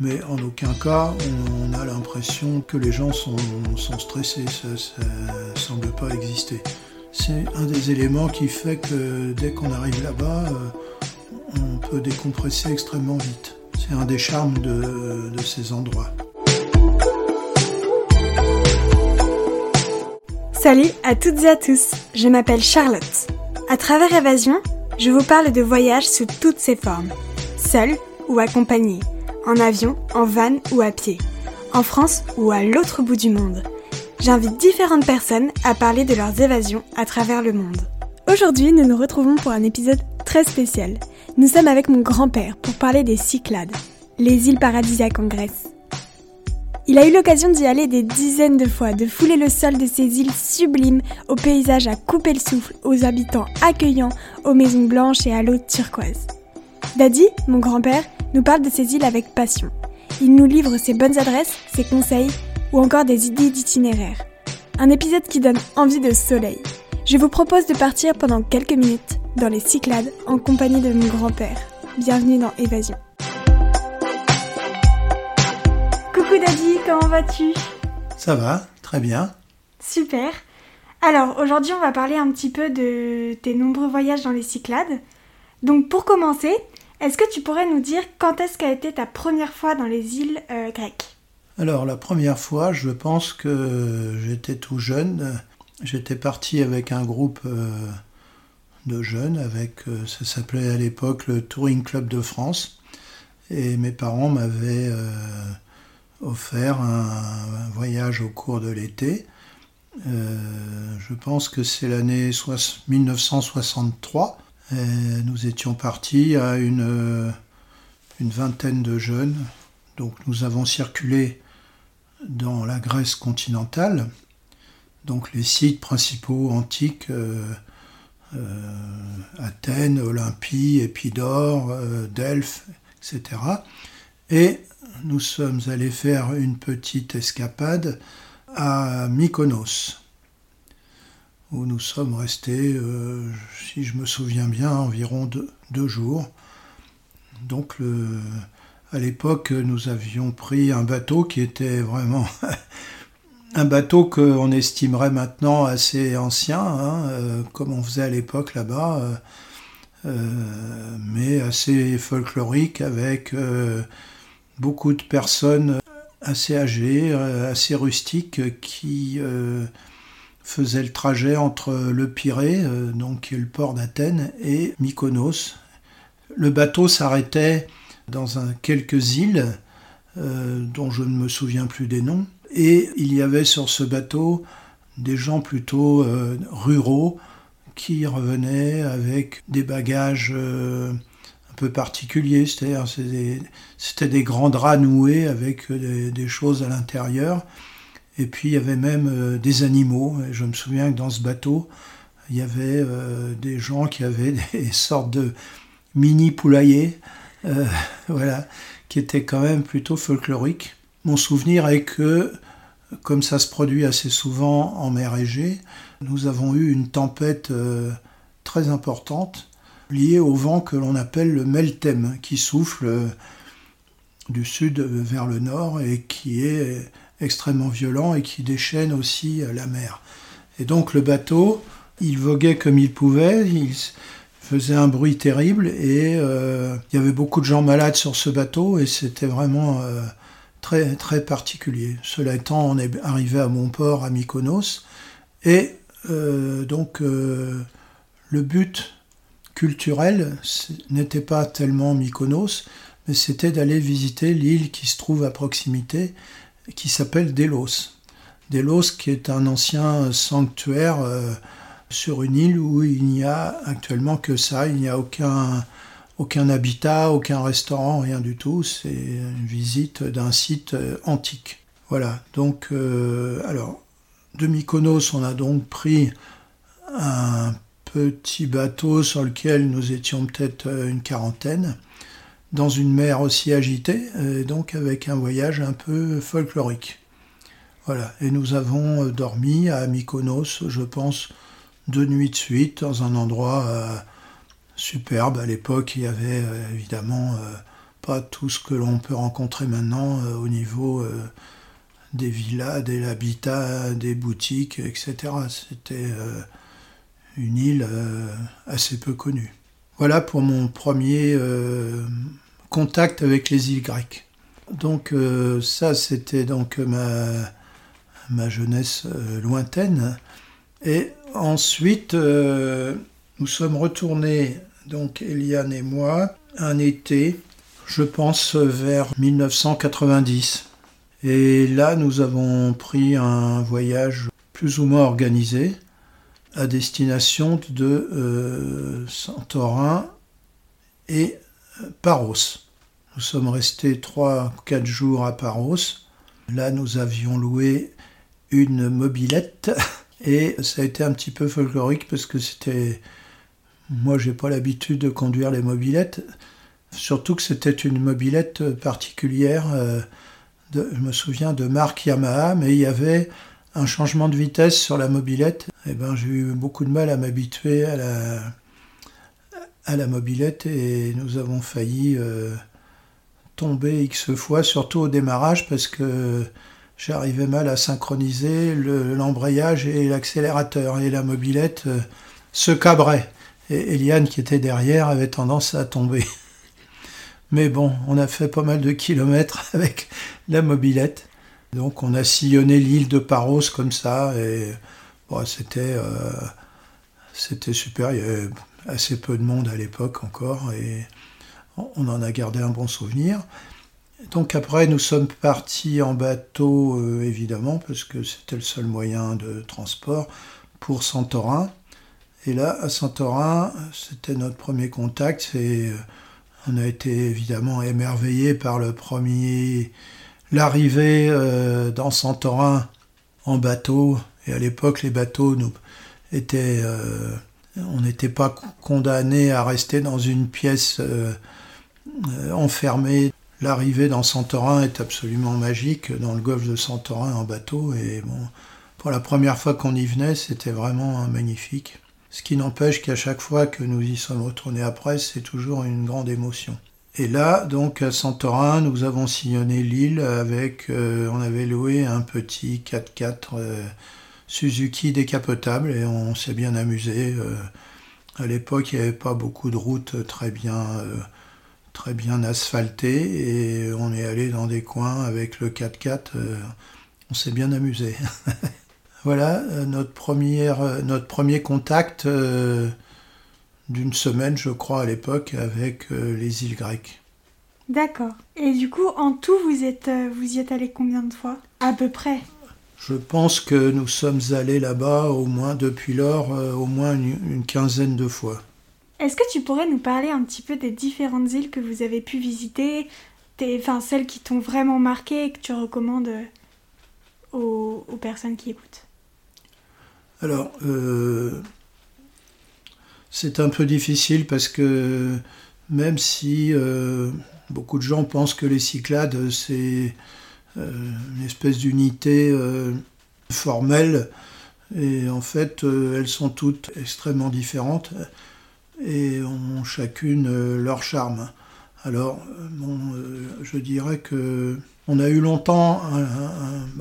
Mais en aucun cas, on a l'impression que les gens sont, stressés. Ça ne semble pas exister. C'est un des éléments qui fait que dès qu'on arrive là-bas, euh, on peut décompresser extrêmement vite. C'est un des charmes de, de ces endroits. Salut à toutes et à tous, je m'appelle Charlotte. À travers Évasion, je vous parle de voyages sous toutes ses formes, seul ou accompagné en avion, en van ou à pied, en France ou à l'autre bout du monde. J'invite différentes personnes à parler de leurs évasions à travers le monde. Aujourd'hui, nous nous retrouvons pour un épisode très spécial. Nous sommes avec mon grand-père pour parler des Cyclades, les îles paradisiaques en Grèce. Il a eu l'occasion d'y aller des dizaines de fois, de fouler le sol de ces îles sublimes, aux paysages à couper le souffle, aux habitants accueillants, aux maisons blanches et à l'eau turquoise. Daddy, mon grand-père, nous parle de ces îles avec passion. Il nous livre ses bonnes adresses, ses conseils ou encore des idées d'itinéraire. Un épisode qui donne envie de soleil. Je vous propose de partir pendant quelques minutes dans les Cyclades en compagnie de mon grand-père. Bienvenue dans Évasion. Coucou Daddy, comment vas-tu? Ça va, très bien. Super. Alors aujourd'hui on va parler un petit peu de tes nombreux voyages dans les Cyclades. Donc pour commencer, est-ce que tu pourrais nous dire quand est-ce qu'a été ta première fois dans les îles euh, grecques? Alors la première fois, je pense que j'étais tout jeune. J'étais parti avec un groupe euh, de jeunes, avec euh, ça s'appelait à l'époque le Touring Club de France, et mes parents m'avaient offert un, voyage au cours de l'été. je pense que c'est l'année 1963 nous étions partis à une, une vingtaine de jeunes. Donc nous avons circulé dans la Grèce continentale, donc les sites principaux antiques, euh, euh, Athènes, Olympie, Épidore, euh, Delphes, etc. Et nous sommes allés faire une petite escapade à Mykonos où nous sommes restés, euh, si je me souviens bien, environ deux, jours. Donc à l'époque, nous avions pris un bateau qui était vraiment un bateau qu'on estimerait maintenant assez ancien, hein, euh, comme on faisait à l'époque là-bas, euh, mais assez folklorique avec beaucoup de personnes assez âgées, assez rustiques qui faisait le trajet entre le Pirée, euh, donc qui est le port d'Athènes, et Mykonos. Le bateau s'arrêtait dans quelques îles euh, dont je ne me souviens plus des noms, et il y avait sur ce bateau des gens plutôt euh, ruraux qui revenaient avec des bagages un peu particuliers, c'est-à-dire c'était des, grands draps noués avec des choses à l'intérieur et puis il y avait même euh, des animaux. Je me souviens que dans ce bateau, il y avait euh, des gens qui avaient des sortes de mini poulaillers, euh, voilà, qui étaient quand même plutôt folkloriques. Mon souvenir est que, comme ça se produit assez souvent en mer Égée, nous avons eu une tempête très importante liée au vent que l'on appelle le meltem, qui souffle du sud vers le nord et qui est extrêmement violent et qui déchaîne aussi euh, la mer. Et donc le bateau, il voguait comme il pouvait, il faisait un bruit terrible et euh, il y avait beaucoup de gens malades sur ce bateau et c'était vraiment euh, très, très particulier. Cela étant, on est arrivé à Montport, à Mykonos, et donc le but culturel n'était pas tellement Mykonos, mais c'était d'aller visiter l'île qui se trouve à proximité qui s'appelle Delos. Delos qui est un ancien sanctuaire euh, sur une île où il n'y a actuellement que ça, il n'y a aucun, habitat, aucun restaurant, rien du tout, c'est une visite d'un site euh, antique. Voilà, donc euh, alors de Mykonos on a donc pris un petit bateau sur lequel nous étions peut-être une quarantaine dans une mer aussi agitée, euh, donc avec un voyage un peu folklorique. Voilà, et nous avons euh, dormi à Mykonos, je pense, deux nuits de suite, dans un endroit euh, superbe. À l'époque, il y avait évidemment pas tout ce que l'on peut rencontrer maintenant au niveau des villas, des habitats, des boutiques, etc. C'était une île assez peu connue. Voilà pour mon premier contact avec les îles grecques. Donc ça, c'était donc ma, jeunesse lointaine. Et ensuite, nous sommes retournés, donc Eliane et moi, un été, je pense vers 1990. Et là, nous avons pris un voyage plus ou moins organisé à destination de euh, Santorin et Paros. Nous sommes restés 3-4 jours à Paros. Là, nous avions loué une mobilette et ça a été un petit peu folklorique parce que c'était moi, j'ai pas l'habitude de conduire les mobilettes, surtout que c'était une mobilette particulière. Euh, de, je me souviens de marque Yamaha, mais il y avait un changement de vitesse sur la mobilette. Et eh ben, j'ai eu beaucoup de mal à m'habituer à la, à la mobilette et nous avons failli euh, tomber X fois, surtout au démarrage, parce que j'arrivais mal à synchroniser l'embrayage et l'accélérateur. Et la mobilette euh, se cabrait et Eliane qui était derrière avait tendance à tomber. Mais bon, on a fait pas mal de kilomètres avec la mobilette. Donc on a sillonné l'île de Paros comme ça et euh, c'était super. Il y avait assez peu de monde à l'époque encore et on en a gardé un bon souvenir. Donc après nous sommes partis en bateau euh, évidemment parce que c'était le seul moyen de transport pour Santorin. Et là, à Santorin, c'était notre premier contact. Et euh, on a été évidemment émerveillés par le premier, l'arrivée euh, dans Santorin en bateau. Et à l'époque, les bateaux on n'était pas condamnés à rester dans une pièce enfermée. L'arrivée dans Santorin est absolument magique dans le golfe de Santorin en bateau. Et bon, pour la première fois qu'on y venait, c'était vraiment magnifique. Ce qui n'empêche qu'à chaque fois que nous y sommes retournés après, c'est toujours une grande émotion. Et là, donc à Santorin, nous avons sillonné l'île avec, euh, on avait loué un petit 4x4 euh, Suzuki décapotable et on s'est bien amusé. Euh. à l'époque, il n'y avait pas beaucoup de routes très bien, très bien asphaltées et on est allé dans des coins avec le 4x4. on s'est bien amusé. Voilà euh, notre, première, euh, notre premier contact euh, d'une semaine, je crois, à l'époque, avec les îles grecques. D'accord. Et du coup, en tout, vous, êtes, vous y êtes allé combien de fois À peu près? Je pense que nous sommes allés là-bas au moins depuis lors, au moins une, quinzaine de fois. Est-ce que tu pourrais nous parler un petit peu des différentes îles que vous avez pu visiter, enfin celles qui t'ont vraiment marqué et que tu recommandes aux personnes qui écoutent? Alors, euh, c'est un peu difficile parce que même si euh, beaucoup de gens pensent que les Cyclades, c'est euh, une espèce d'unité formelle, et en fait, elles sont toutes extrêmement différentes et ont chacune leur charme. Alors, bon, je dirais que on a eu longtemps,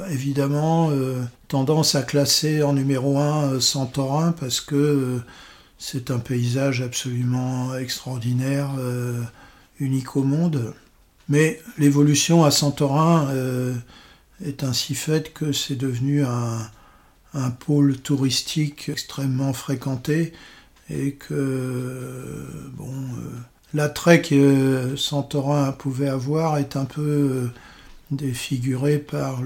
évidemment, euh, tendance à classer en numéro 1 euh, Santorin parce que euh, c'est un paysage absolument extraordinaire, unique au monde. Mais l'évolution à Santorin est ainsi faite que c'est devenu un, pôle touristique extrêmement fréquenté et que bon, l'attrait que Santorin pouvait avoir est un peu défiguré par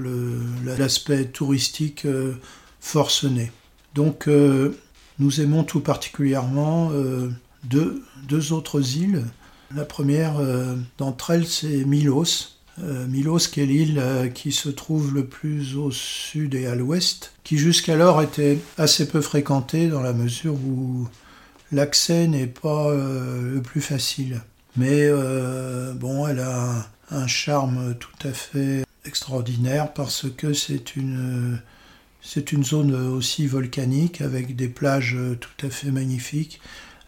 l'aspect touristique euh, forcené. Donc euh, nous aimons tout particulièrement euh, deux, deux, autres îles. La première d'entre elles, c'est Milos. Milos, qui est l'île qui se trouve le plus au sud et à l'ouest, qui jusqu'alors était assez peu fréquentée dans la mesure où l'accès n'est pas le plus facile. Mais bon, elle a un charme tout à fait extraordinaire parce que c'est une, c'est une zone aussi volcanique avec des plages tout à fait magnifiques,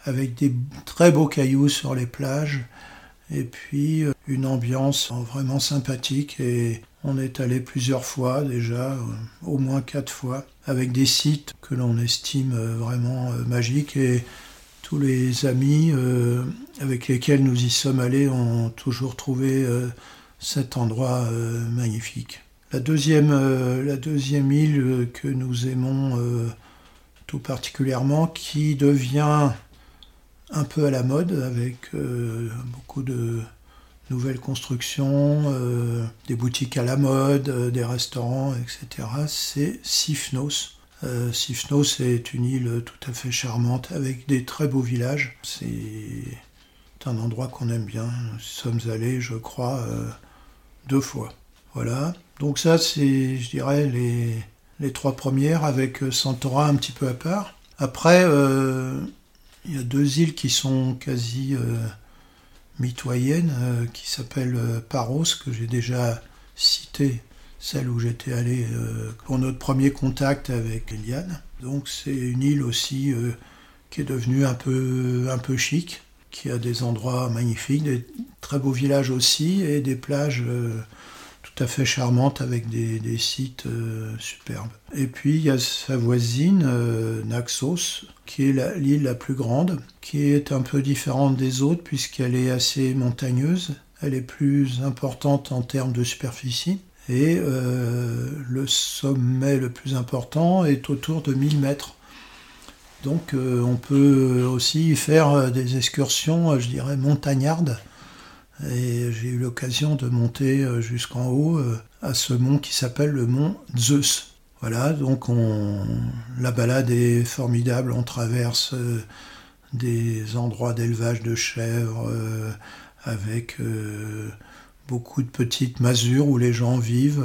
avec des très beaux cailloux sur les plages et puis une ambiance vraiment sympathique et on est allé plusieurs fois déjà, au moins quatre fois, avec des sites que l'on estime vraiment magiques et tous les amis avec lesquels nous y sommes allés ont toujours trouvé cet endroit magnifique. La deuxième, euh, la deuxième île que nous aimons euh, tout particulièrement, qui devient un peu à la mode avec euh, beaucoup de nouvelles constructions, des boutiques à la mode, des restaurants, etc., c'est Sifnos. Sifnos est une île tout à fait charmante avec des très beaux villages. C'est un endroit qu'on aime bien. Nous sommes allés, je crois, deux fois. Voilà. Donc ça, c'est, je dirais, les, trois premières avec euh, Santora un petit peu à part. Après, euh, il y a deux îles qui sont quasi euh, mitoyennes, qui s'appellent Paros, que j'ai déjà cité, celle où j'étais allé pour notre premier contact avec Eliane. Donc c'est une île aussi qui est devenue un peu, un peu chic, qui a des endroits magnifiques, des très beaux villages aussi, et des plages tout à fait charmante avec des, sites euh, superbes. Et puis il y a sa voisine, euh, Naxos, qui est l'île la, plus grande, qui est un peu différente des autres puisqu'elle est assez montagneuse, elle est plus importante en termes de superficie. Et euh, le sommet le plus important est autour de 1000 mètres. Donc on peut aussi faire des excursions, je dirais, montagnardes et j'ai eu l'occasion de monter euh, jusqu'en haut euh, à ce mont qui s'appelle le mont Zeus. Voilà, donc la balade est formidable. On traverse euh, des endroits d'élevage de chèvres avec beaucoup de petites masures où les gens vivent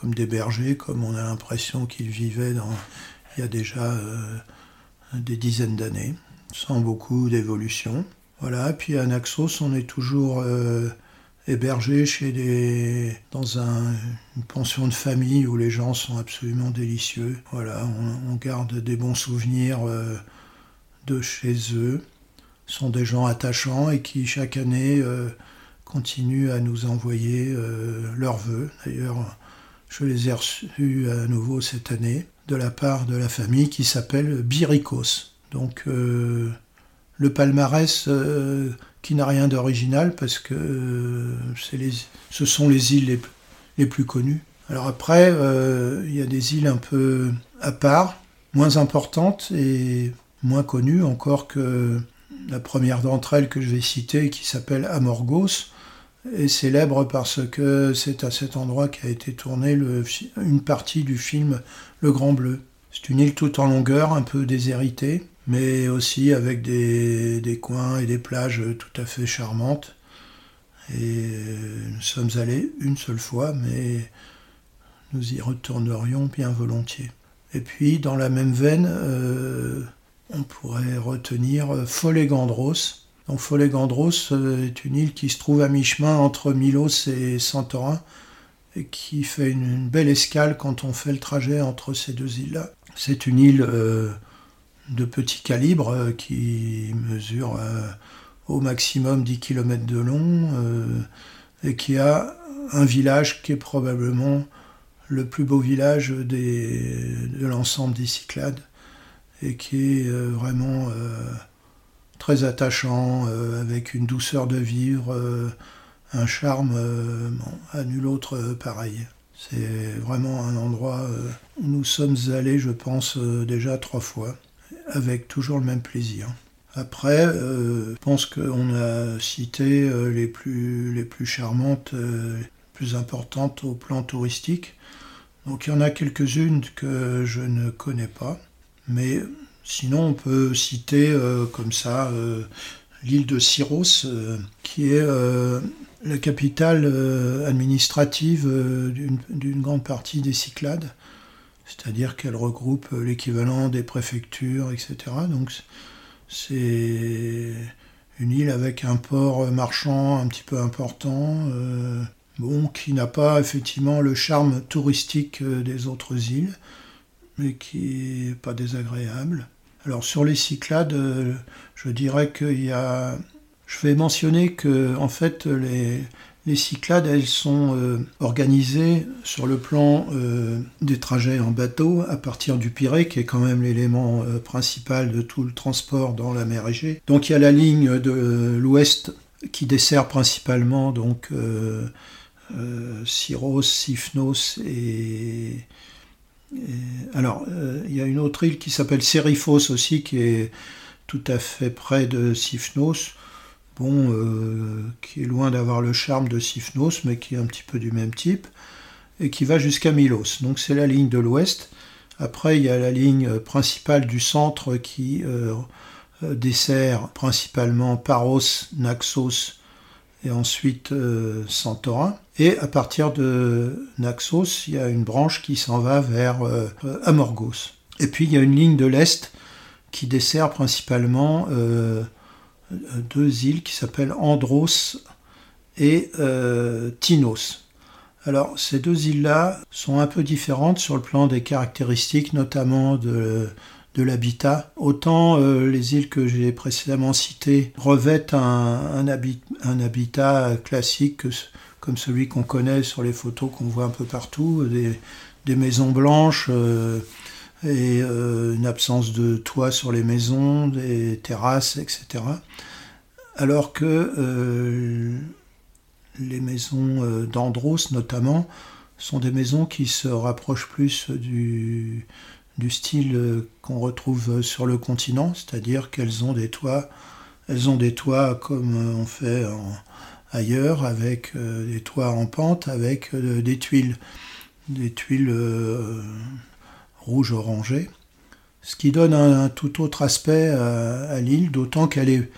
comme des bergers, comme on a l'impression qu'ils vivaient dans, il y a déjà des dizaines d'années, sans beaucoup d'évolution. Voilà, puis à Naxos, on est toujours euh, hébergé chez des, dans une pension de famille où les gens sont absolument délicieux. Voilà, on, garde des bons souvenirs euh, de chez eux. Sont des gens attachants et qui chaque année euh, continuent à nous envoyer leurs vœux. D'ailleurs, je les ai reçus à nouveau cette année de la part de la famille qui s'appelle Birikos. Donc le palmarès euh, qui n'a rien d'original parce que euh, ce sont les îles les, plus connues. Alors après, euh, il y a des îles un peu à part, moins importantes et moins connues encore que la première d'entre elles que je vais citer qui s'appelle Amorgos est célèbre parce que c'est à cet endroit qu'a été tournée une partie du film Le Grand Bleu. C'est une île toute en longueur, un peu déshéritée, mais aussi avec des, coins et des plages tout à fait charmantes. Et nous sommes allés une seule fois, mais nous y retournerions bien volontiers. Et puis, dans la même veine, euh, on pourrait retenir Folegandros. Donc, Folegandros euh, est une île qui se trouve à mi-chemin entre Milos et Santorin et qui fait une, belle escale quand on fait le trajet entre ces deux îles-là. C'est une île euh, de petit calibre euh, qui mesure au maximum 10 km de long et qui a un village qui est probablement le plus beau village de l'ensemble des Cyclades et qui est vraiment très attachant, avec une douceur de vivre, un charme à nul autre pareil. C'est vraiment un endroit où nous sommes allés, je pense, déjà trois fois avec toujours le même plaisir. Après, euh, je pense qu'on a cité euh, les, plus, les plus charmantes, euh, les plus importantes au plan touristique. Donc il y en a quelques-unes que je ne connais pas. Mais sinon, on peut citer comme ça l'île de Syros, qui est la capitale administrative d'une grande partie des Cyclades c'est-à-dire qu'elle regroupe l'équivalent des préfectures, etc. Donc c'est une île avec un port marchand un petit peu important, euh, bon, qui n'a pas effectivement le charme touristique euh, des autres îles, qui n'est pas désagréable. Alors sur les Cyclades, euh, je dirais qu'il y a Je vais mentionner que en fait les, Cyclades, elles sont euh, organisées sur le plan euh, des trajets en bateau à partir du Pirée, qui est quand même l'élément principal de tout le transport dans la mer Égée. Donc il y a la ligne de l'ouest qui dessert principalement donc Syros, Sifnos et, alors il y a une autre île qui s'appelle Sériphos aussi, qui est tout à fait près de Sifnos bon, euh, qui est loin d'avoir le charme de Sifnos, mais qui est un petit peu du même type, et qui va jusqu'à Milos. Donc c'est la ligne de l'ouest. Après, il y a la ligne principale du centre qui euh, euh, dessert principalement Paros, Naxos et ensuite Santorin. Et à partir de Naxos, il y a une branche qui s'en va vers Amorgos. Et puis il y a une ligne de l'est qui dessert principalement deux îles qui s'appellent Andros et euh, Tinos. Alors ces deux îles-là sont un peu différentes sur le plan des caractéristiques, notamment de, l'habitat. Autant euh, les îles que j'ai précédemment citées revêtent un, habitat classique comme celui qu'on connaît sur les photos qu'on voit un peu partout, des, maisons blanches. Euh, et une absence de toit sur les maisons, des terrasses, etc alors que euh, les maisons euh, d'Andros notamment sont des maisons qui se rapprochent plus du, style euh, qu'on retrouve sur le continent, c'est-à-dire qu'elles ont des toits, elles ont des toits comme on fait ailleurs, avec des toits en pente, avec des tuiles, des tuiles rouges orangées, ce qui donne un, tout autre aspect à l'île, d'autant qu'elle est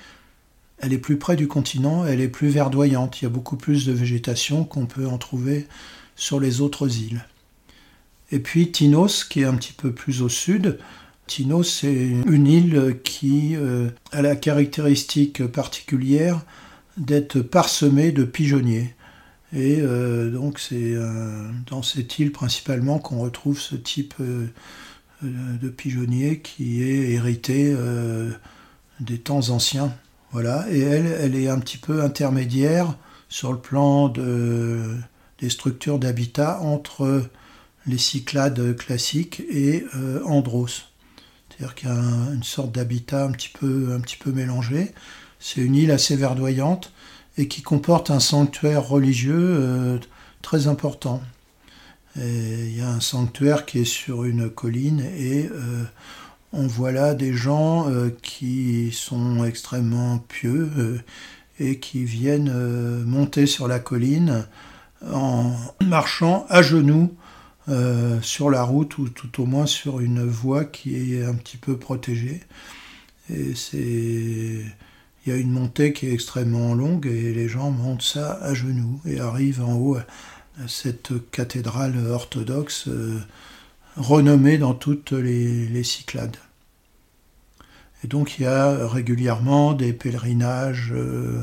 elle est plus près du continent, elle est plus verdoyante, il y a beaucoup plus de végétation qu'on peut en trouver sur les autres îles. Et puis Tinos, qui est un petit peu plus au sud, Tinos c'est une île qui euh, a la caractéristique particulière d'être parsemée de pigeonniers. Et euh, donc c'est euh, dans cette île principalement qu'on retrouve ce type de pigeonnier qui est hérité des temps anciens. Voilà, et elle, elle est un petit peu intermédiaire sur le plan des structures d'habitat entre les Cyclades classiques et euh, Andros. C'est-à-dire qu'il y a une sorte d'habitat un petit peu, un petit peu mélangé. C'est une île assez verdoyante et qui comporte un sanctuaire religieux euh, très important. il y a un sanctuaire qui est sur une colline et euh, on voit là des gens qui sont extrêmement pieux et qui viennent monter sur la colline en marchant à genoux sur la route ou tout au moins sur une voie qui est un petit peu protégée. Et c'est il y a une montée qui est extrêmement longue et les gens montent ça à genoux et arrivent en haut à cette cathédrale orthodoxe renommée dans toutes les, Cyclades. Et donc il y a régulièrement des pèlerinages euh,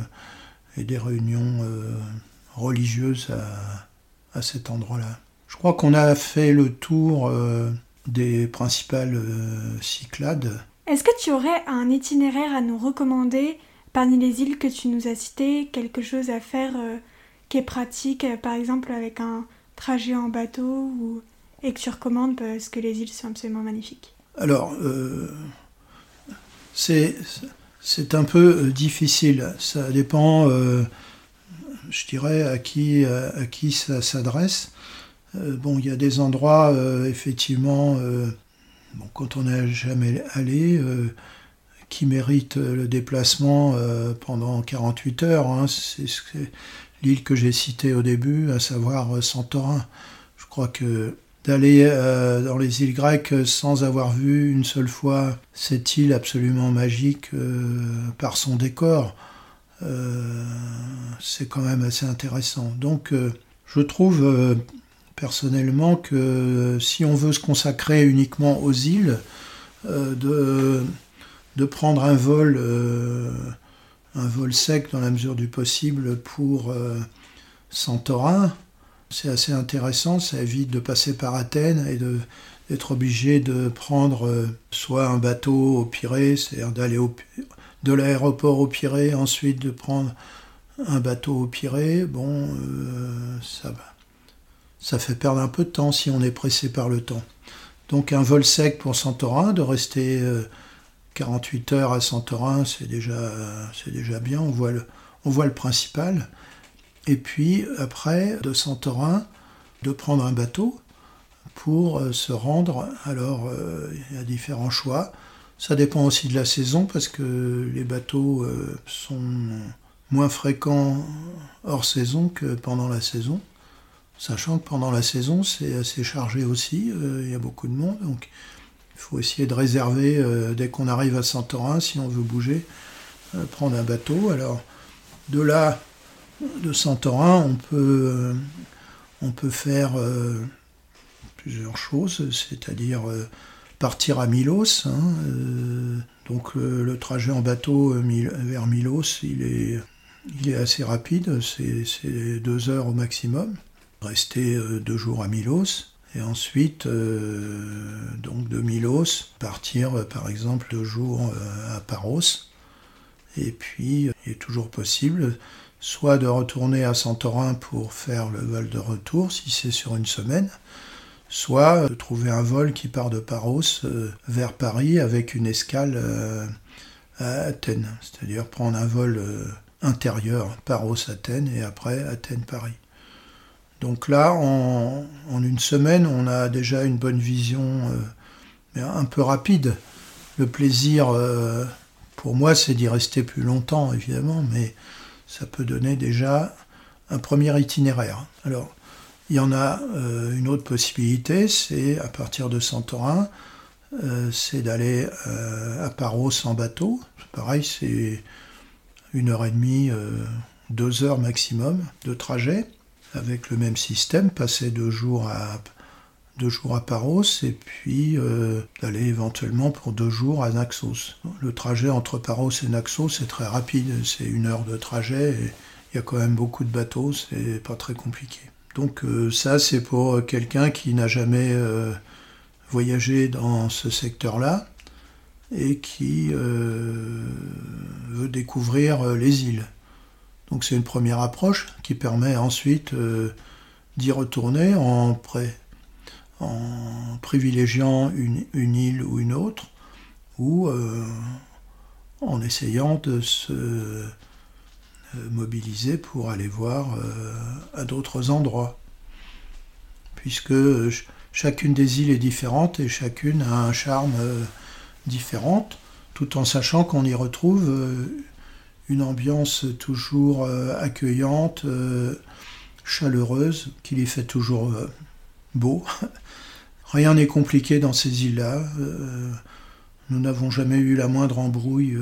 et des réunions euh, religieuses à, cet endroit-là. Je crois qu'on a fait le tour euh, des principales Cyclades. Est-ce que tu aurais un itinéraire à nous recommander parmi les îles que tu nous as citées, quelque chose à faire qui est pratique, par exemple avec un trajet en bateau ou et que tu recommandes parce que les îles sont absolument magnifiques? Alors, euh, c'est, un peu euh, difficile. Ça dépend, euh, je dirais, à qui, à, qui ça s'adresse. Bon, il y a des endroits, effectivement, bon, quand on n'est jamais allé, qui méritent le déplacement pendant 48 heures. Hein. c'est l'île que j'ai citée au début, à savoir Santorin. Je crois que d'aller euh, dans les îles grecques sans avoir vu une seule fois cette île absolument magique euh, par son décor, euh, c'est quand même assez intéressant. Donc je trouve personnellement que si on veut se consacrer uniquement aux îles, de, de, prendre un vol, un vol sec dans la mesure du possible pour Santorin, c'est assez intéressant, ça évite de passer par Athènes et d'être obligé de prendre euh, soit un bateau au Pirée, c'est-à-dire d'aller de l'aéroport au Pirée, ensuite de prendre un bateau au Pirée, bon, ça va. Ça fait perdre un peu de temps si on est pressé par le temps. Donc un vol sec pour Santorin, de rester 48 heures à Santorin, c'est déjà, c'est déjà bien, on voit, le, on voit le principal. Et puis après, de Santorin, de prendre un bateau pour euh, se rendre. Alors, euh, il y a différents choix. Ça dépend aussi de la saison parce que les bateaux euh, sont moins fréquents hors saison que pendant la saison. Sachant que pendant la saison, c'est assez chargé aussi, il y a beaucoup de monde, donc il faut essayer de réserver dès qu'on arrive à Santorin, si on veut bouger, prendre un bateau. Alors, de là, de Santorin, on peut, on peut faire plusieurs choses, c'est-à-dire euh, partir à Milos. Hein, euh, donc le, trajet en bateau euh, vers Milos, il est, il est assez rapide, c'est deux heures au maximum. Rester deux jours à Milos. Et ensuite, donc de Milos, partir par exemple deux jours à Paros. Et puis, il est toujours possible soit de retourner à Santorin pour faire le vol de retour, si c'est sur une semaine, soit de trouver un vol qui part de Paros euh, vers Paris avec une escale euh, à Athènes, c'est-à-dire prendre un vol euh, intérieur Paros-Athènes et après Athènes-Paris. Donc là, en, une semaine, on a déjà une bonne vision, mais un peu rapide. Le plaisir, pour moi, c'est d'y rester plus longtemps, évidemment, mais ça peut donner déjà un premier itinéraire. Alors, il y en a euh, une autre possibilité, c'est à partir de Santorin, euh, c'est d'aller euh, à Paros en bateau. Pareil, c'est une heure et demie, deux heures maximum de trajet, avec le même système, passer deux jours à, deux jours à Paros et puis d'aller éventuellement pour deux jours à Naxos. Le trajet entre Paros et Naxos est très rapide, c'est une heure de trajet et il y a quand même beaucoup de bateaux, c'est pas très compliqué. Donc euh, ça, c'est pour quelqu'un qui n'a jamais euh, voyagé dans ce secteur-là et qui euh, veut découvrir les îles. Donc c'est une première approche qui permet ensuite d'y retourner en, en privilégiant une, île ou une autre, ou en essayant de se euh, mobilisés pour aller voir euh, à d'autres endroits. Puisque chacune des îles est différente et chacune a un charme euh, différent, tout en sachant qu'on y retrouve une ambiance toujours accueillante, chaleureuse, qui les fait toujours beau. Rien n'est compliqué dans ces îles-là. Nous n'avons jamais eu la moindre embrouille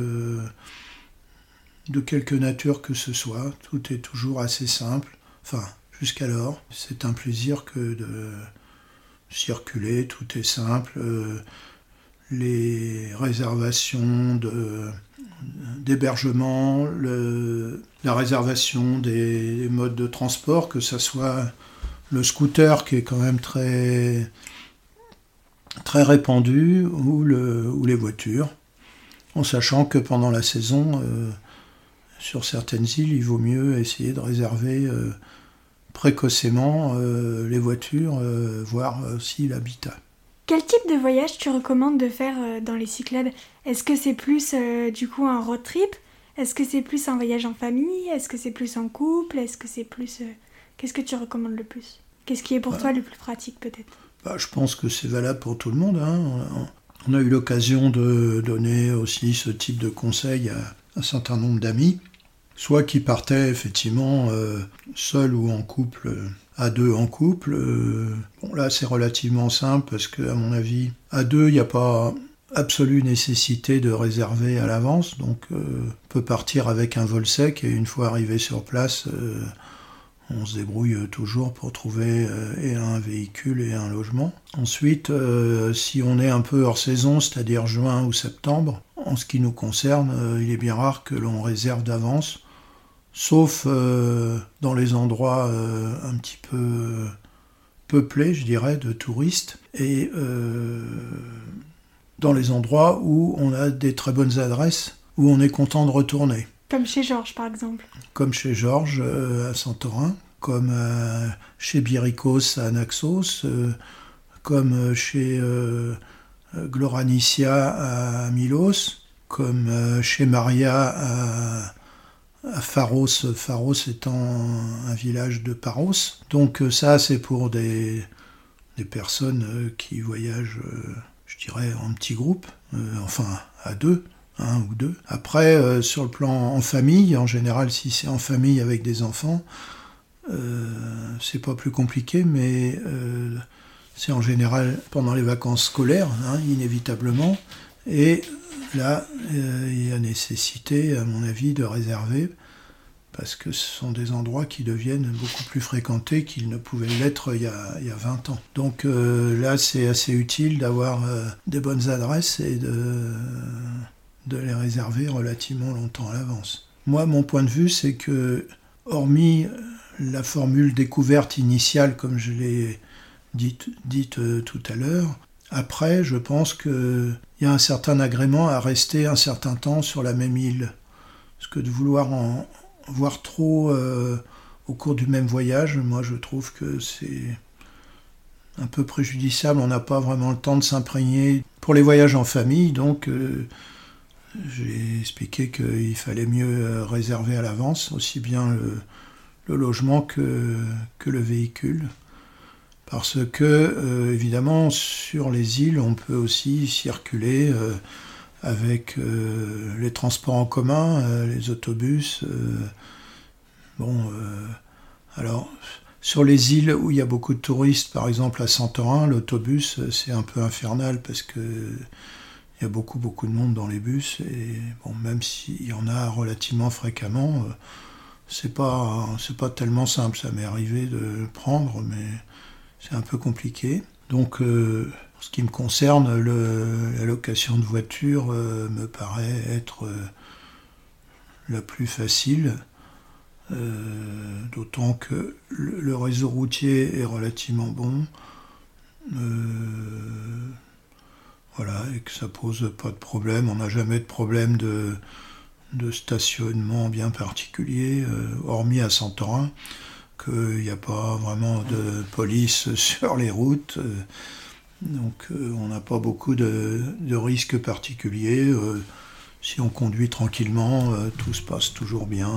de quelque nature que ce soit. Tout est toujours assez simple. Enfin, jusqu'alors, c'est un plaisir que de circuler, tout est simple. Euh, les réservations d'hébergement, la réservation des modes de transport, que ce soit le scooter qui est quand même très, répandu, ou, le, ou les voitures, en sachant que pendant la saison, euh, sur certaines îles, il vaut mieux essayer de réserver euh, précocement euh, les voitures, voire aussi l'habitat. Quel type de voyage tu recommandes de faire dans les Cyclades? Est-ce que c'est plus du coup un road trip? Est-ce que c'est plus un voyage en famille? Est-ce que c'est plus en couple? Est-ce que c'est plus... Qu'est-ce que tu recommandes le plus? Qu'est-ce qui est pour bah. toi le plus pratique peut-être? Bah, Je pense que c'est valable pour tout le monde. Hein. On a eu l'occasion de donner aussi ce type de conseils à un certain nombre d'amis soit qui partaient effectivement euh, seul ou en couple, euh, à deux en couple. Euh, bon là c'est relativement simple parce que à mon avis, à deux il n'y a pas absolue nécessité de réserver à l'avance, donc on peut partir avec un vol sec et une fois arrivé sur place, on se débrouille toujours pour trouver un véhicule et un logement. Ensuite, si on est un peu hors saison, c'est-à-dire juin ou septembre, en ce qui nous concerne, il est bien rare que l'on réserve d'avance sauf euh, dans les endroits euh, un petit peu peuplés, je dirais, de touristes, et euh, dans les endroits où on a des très bonnes adresses où on est content de retourner. Comme chez Georges, par exemple. Comme chez Georges à Santorin, comme chez Birikos à Naxos, comme chez Gloranicia à Milos, comme chez Maria à Pharos, Pharos étant un village de Paros. Donc euh, ça, c'est pour des, personnes euh, qui voyagent, euh, je dirais, en petits groupes, enfin à deux, un ou deux. Après, sur le plan en famille, en général, si c'est en famille avec des enfants, c'est pas plus compliqué, mais c'est en général pendant les vacances scolaires, hein, inévitablement. Et là, il y a nécessité, à mon avis, de réserver parce que ce sont des endroits qui deviennent beaucoup plus fréquentés qu'ils ne pouvaient l'être il, y a 20 ans. Donc euh, là, c'est assez utile d'avoir euh, des bonnes adresses et de, les réserver relativement longtemps à l'avance. Moi, mon point de vue, c'est que, hormis la formule découverte initiale, comme je l'ai dite, euh, tout à l'heure, après, je pense qu'il y a un certain agrément à rester un certain temps sur la même île. Parce que de vouloir en, voir trop euh, au cours du même voyage, moi je trouve que c'est un peu préjudiciable. On n'a pas vraiment le temps de s'imprégner. Pour les voyages en famille, donc, euh, j'ai expliqué qu'il fallait mieux euh, réserver à l'avance aussi bien le, logement que, que, le véhicule. Parce que, évidemment, sur les îles, on peut aussi circuler avec euh, les transports en commun, euh, les autobus. Euh, bon, alors sur les îles où il y a beaucoup de touristes, par exemple à Santorin, l'autobus c'est un peu infernal parce que il y a beaucoup beaucoup de monde dans les bus et bon même s'il y en a relativement fréquemment, c'est pas c'est pas tellement simple. Ça m'est arrivé de prendre, mais c'est un peu compliqué. Donc en ce qui me concerne, la location de voiture euh, me paraît être euh, la plus facile, euh, d'autant que le, réseau routier est relativement bon. voilà, et que ça pose pas de problème. On n'a jamais de problème de, stationnement bien particulier, hormis à Santorin, qu'il n'y a pas vraiment de police sur les routes. Donc euh, on n'a pas beaucoup de, risques particuliers. Euh, si on conduit tranquillement, euh, tout se passe toujours bien,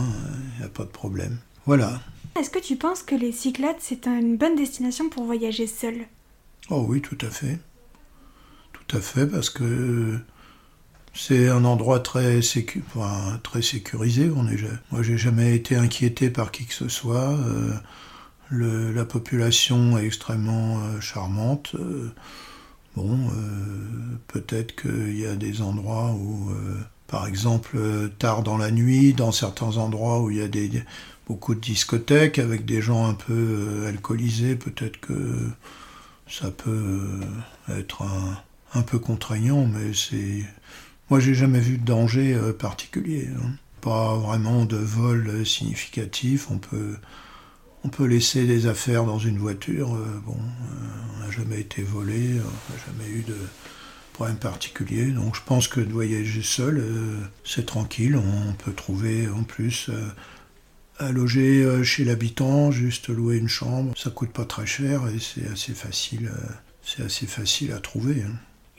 il n'y a pas de problème. Voilà. Est-ce que tu penses que les Cyclades, c'est une bonne destination pour voyager seul? Oh oui, tout à fait. Tout à fait, parce que c'est un endroit très, très sécurisé. On est, moi, j'ai jamais été inquiété par qui que ce soit la population est extrêmement euh, charmante. Euh, bon, euh, peut-être qu'il y a des endroits où, par exemple, tard dans la nuit, dans certains endroits où il y a des, beaucoup de discothèques avec des gens un peu alcoolisés, peut-être que ça peut être un, peu contraignant, mais c'est. Moi, j'ai jamais vu de danger particulier. Hein. Pas vraiment de vol significatif. On peut on peut laisser des affaires dans une voiture. Euh, bon, euh, on n'a jamais été volé, on n'a jamais eu de problème particulier. Donc je pense que de voyager seul, euh, c'est tranquille. On peut trouver en plus à loger chez l'habitant, juste louer une chambre. Ça coûte pas très cher et c'est assez facile. c'est assez facile à trouver.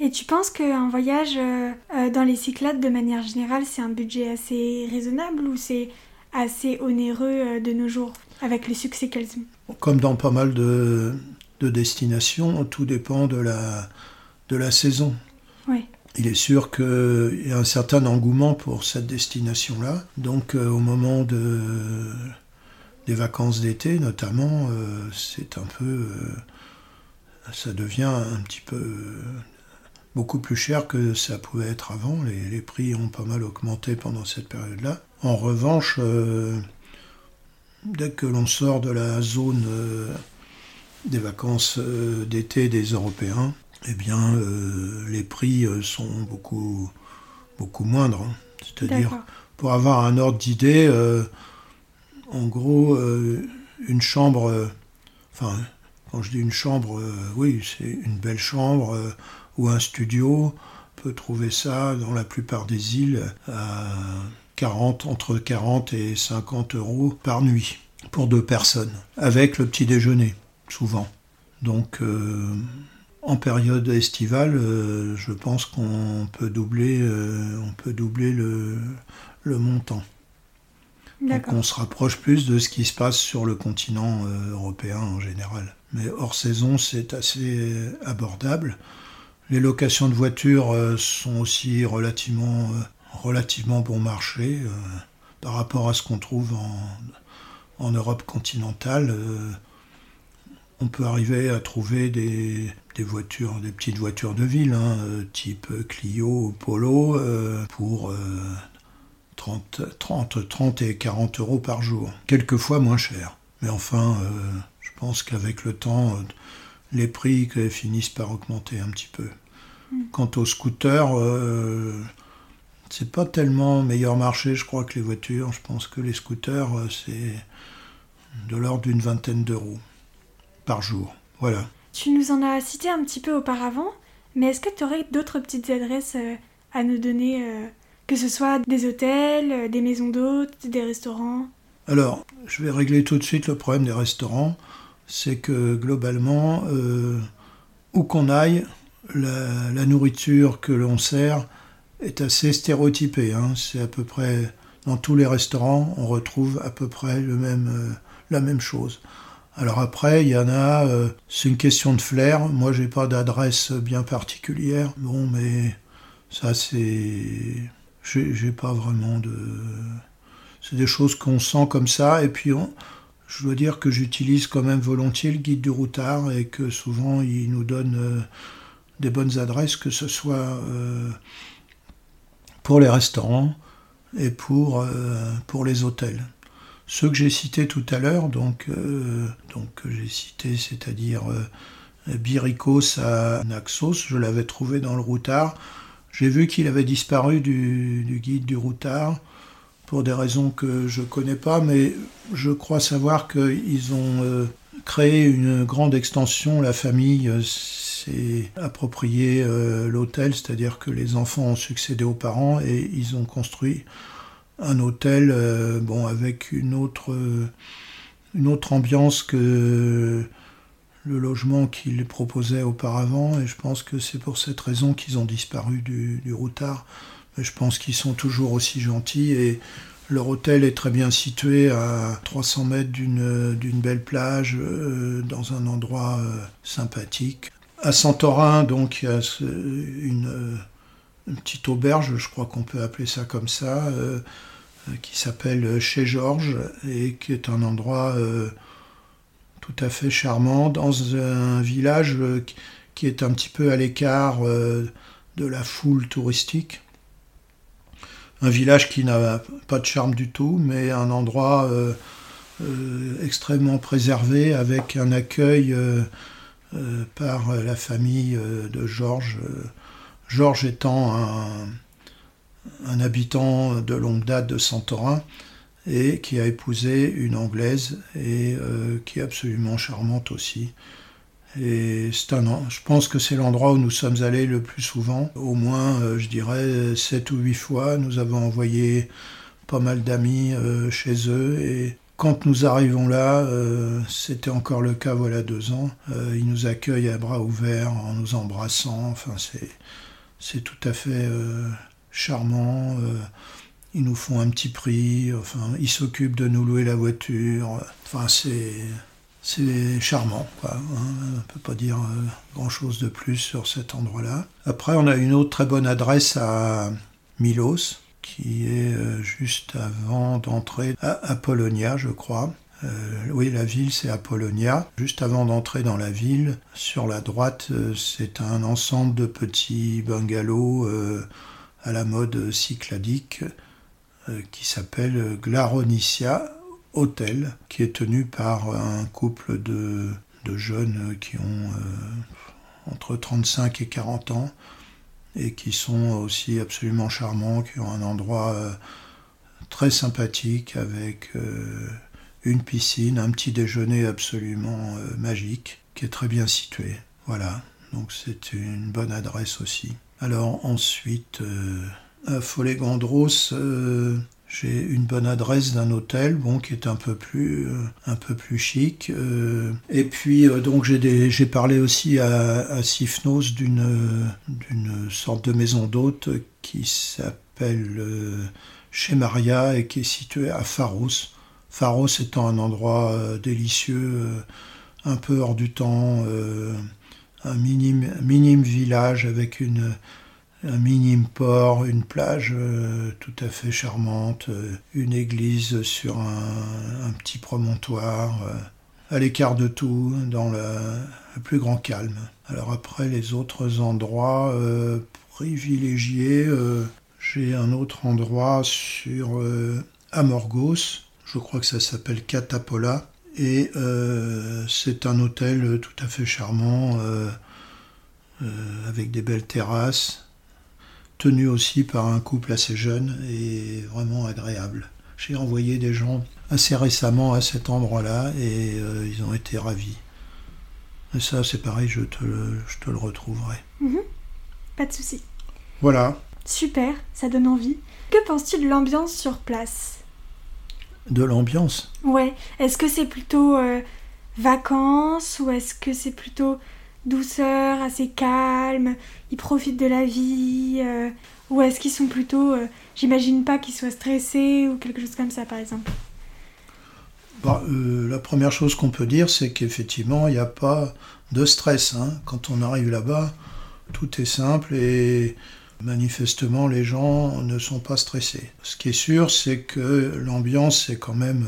Et tu penses qu'un voyage dans les Cyclades, de manière générale, c'est un budget assez raisonnable ou c'est assez onéreux de nos jours avec le succès qu'elles ont? Comme dans pas mal de, destinations, tout dépend de la, de la saison. Oui. Il est sûr qu'il y a un certain engouement pour cette destination-là. Donc euh, au moment de, des vacances d'été notamment, euh, c'est un peu... Euh, ça devient un petit peu beaucoup plus cher que ça pouvait être avant. Les, les prix ont pas mal augmenté pendant cette période-là. En revanche, dès que l'on sort de la zone euh, des vacances euh, d'été des Européens, eh bien, euh, les prix sont beaucoup, beaucoup moindres. Hein. C'est-à-dire, pour avoir un ordre d'idée, en gros, une chambre, enfin, quand je dis une chambre, oui, c'est une belle chambre ou un studio On peut trouver ça dans la plupart des îles à 40, entre 40 et 50 euros par nuit pour deux personnes, avec le petit déjeuner, souvent. Donc, euh, en période estivale, euh, je pense qu'on peut doubler, euh, on peut doubler le, le montant. Donc on se rapproche plus de ce qui se passe sur le continent européen en général. Mais hors saison, c'est assez abordable. Les locations de voitures sont aussi relativement, relativement bon marché par rapport à ce qu'on trouve en, Europe continentale, euh, on peut arriver à trouver des, voitures, des petites voitures de ville, hein, euh, type Clio ou Polo, euh, pour 30, 30, 30 et 40 euros par jour. Quelquefois moins cher. Mais enfin, je pense qu'avec le temps, les prix finissent par augmenter un petit peu. Hmm. Quant aux scooters, c'est pas tellement meilleur marché, je crois, que les voitures. Je pense que les scooters, c'est de l'ordre d'une vingtaine d'euros par jour. Voilà. Tu nous en as cité un petit peu auparavant, mais est-ce que tu aurais d'autres petites adresses euh, à nous donner, euh, que ce soit des hôtels, euh, des maisons d'hôtes, des restaurants? Alors, je vais régler tout de suite le problème des restaurants. C'est que globalement, où qu'on aille, la, nourriture que l'on sert est assez stéréotypée. Hein. C'est à peu près dans tous les restaurants, on retrouve à peu près le même la même chose. Alors après, il y en a, euh, c'est une question de flair. Moi, j'ai pas d'adresse bien particulière. Bon, mais ça, c'est. J'ai pas vraiment de. C'est des choses qu'on sent comme ça. Et puis, je dois dire que j'utilise quand même volontiers le guide du routard et que souvent, il nous donne euh, des bonnes adresses, que ce soit euh, pour les restaurants et pour, pour les hôtels. Ceux que j'ai cités tout à l'heure, donc, euh, c'est-à-dire euh, Biricos à Naxos, je l'avais trouvé dans le routard. J'ai vu qu'il avait disparu du, guide du routard pour des raisons que je ne connais pas, mais je crois savoir qu'ils ont euh, créé une grande extension. La famille s'est approprié l'hôtel, c'est-à-dire que les enfants ont succédé aux parents et ils ont construit un hôtel euh, bon, avec une autre, euh, une autre ambiance que le logement qu'ils proposaient auparavant, et je pense que c'est pour cette raison qu'ils ont disparu du, du routard. Je pense qu'ils sont toujours aussi gentils et leur hôtel est très bien situé à 300 mètres d'une belle plage, euh, dans un endroit sympathique. À Santorin, donc, il y a une, petite auberge, je crois qu'on peut appeler ça comme ça, euh, euh, qui s'appelle Chez Georges et qui est un endroit euh, tout à fait charmant dans un village qui est un petit peu à l'écart de la foule touristique. Un village qui n'a pas de charme du tout, mais un endroit extrêmement préservé avec un accueil par la famille de Georges Georges étant un, habitant de longue date de Santorin et qui a épousé une Anglaise et euh, qui est absolument charmante aussi. Et c'est un, je pense que c'est l'endroit où nous sommes allés le plus souvent, au moins, euh, je dirais, sept ou huit fois. Nous avons envoyé pas mal d'amis euh, chez eux et quand nous arrivons là, c'était encore le cas voilà deux ans, ils nous accueillent à bras ouverts en nous embrassant. Enfin, c'est c'est tout à fait euh, charmant. Euh, ils nous font un petit prix, enfin, ils s'occupent de nous louer la voiture. Enfin, c'est, c'est charmant. Hein. On ne peut pas dire euh, grand-chose de plus sur cet endroit-là. Après, on a une autre très bonne adresse à Milos, qui est juste avant d'entrer à Apollonia, je crois. Euh, oui, la ville, c'est Apollonia. Juste avant d'entrer dans la ville, sur la droite, euh, c'est un ensemble de petits bungalows euh, à la mode cycladique qui s'appelle Glaronicia Hotel, qui est tenu par un couple de, jeunes qui ont entre 35 et 40 ans et qui sont aussi absolument charmants, qui ont un endroit très sympathique avec une piscine, un petit déjeuner absolument euh, magique qui est très bien situé. Voilà, donc c'est une bonne adresse aussi. Alors ensuite, à Follet-Gandros, j'ai une bonne adresse d'un hôtel, bon, qui est un peu plus, un peu plus chic. et puis, donc, j'ai parlé aussi à, à d'une sorte de maison d'hôte qui s'appelle Chez Maria et qui est située à Pharos. Pharos étant un endroit délicieux, un peu hors du temps, un minime village avec une, un minime port, une plage euh, tout à fait charmante, euh, une église sur un, petit promontoire, euh, à l'écart de tout, dans le plus grand calme. Alors après les autres endroits privilégiés, j'ai un autre endroit sur Amorgos, je crois que ça s'appelle Catapola, et c'est un hôtel tout à fait charmant, avec des belles terrasses, tenu aussi par un couple assez jeune et vraiment agréable. J'ai envoyé des gens assez récemment à cet endroit-là et euh, ils ont été ravis. Et ça, c'est pareil, je te le, je te le retrouverai. Mhm. Pas de souci. Voilà. Super, ça donne envie. Que penses-tu de l'ambiance sur place? De l'ambiance? Ouais. Est-ce que c'est plutôt euh, vacances ou est-ce que c'est plutôt douceur, assez calme, ils profitent de la vie euh, Ou est-ce qu'ils sont plutôt, euh, j'imagine pas qu'ils soient stressés ou quelque chose comme ça par exemple bah, euh, La première chose qu'on peut dire, c'est qu'effectivement, il n'y a pas de stress. Hein. Quand on arrive là-bas, tout est simple et manifestement, les gens ne sont pas stressés. Ce qui est sûr, c'est que l'ambiance est quand même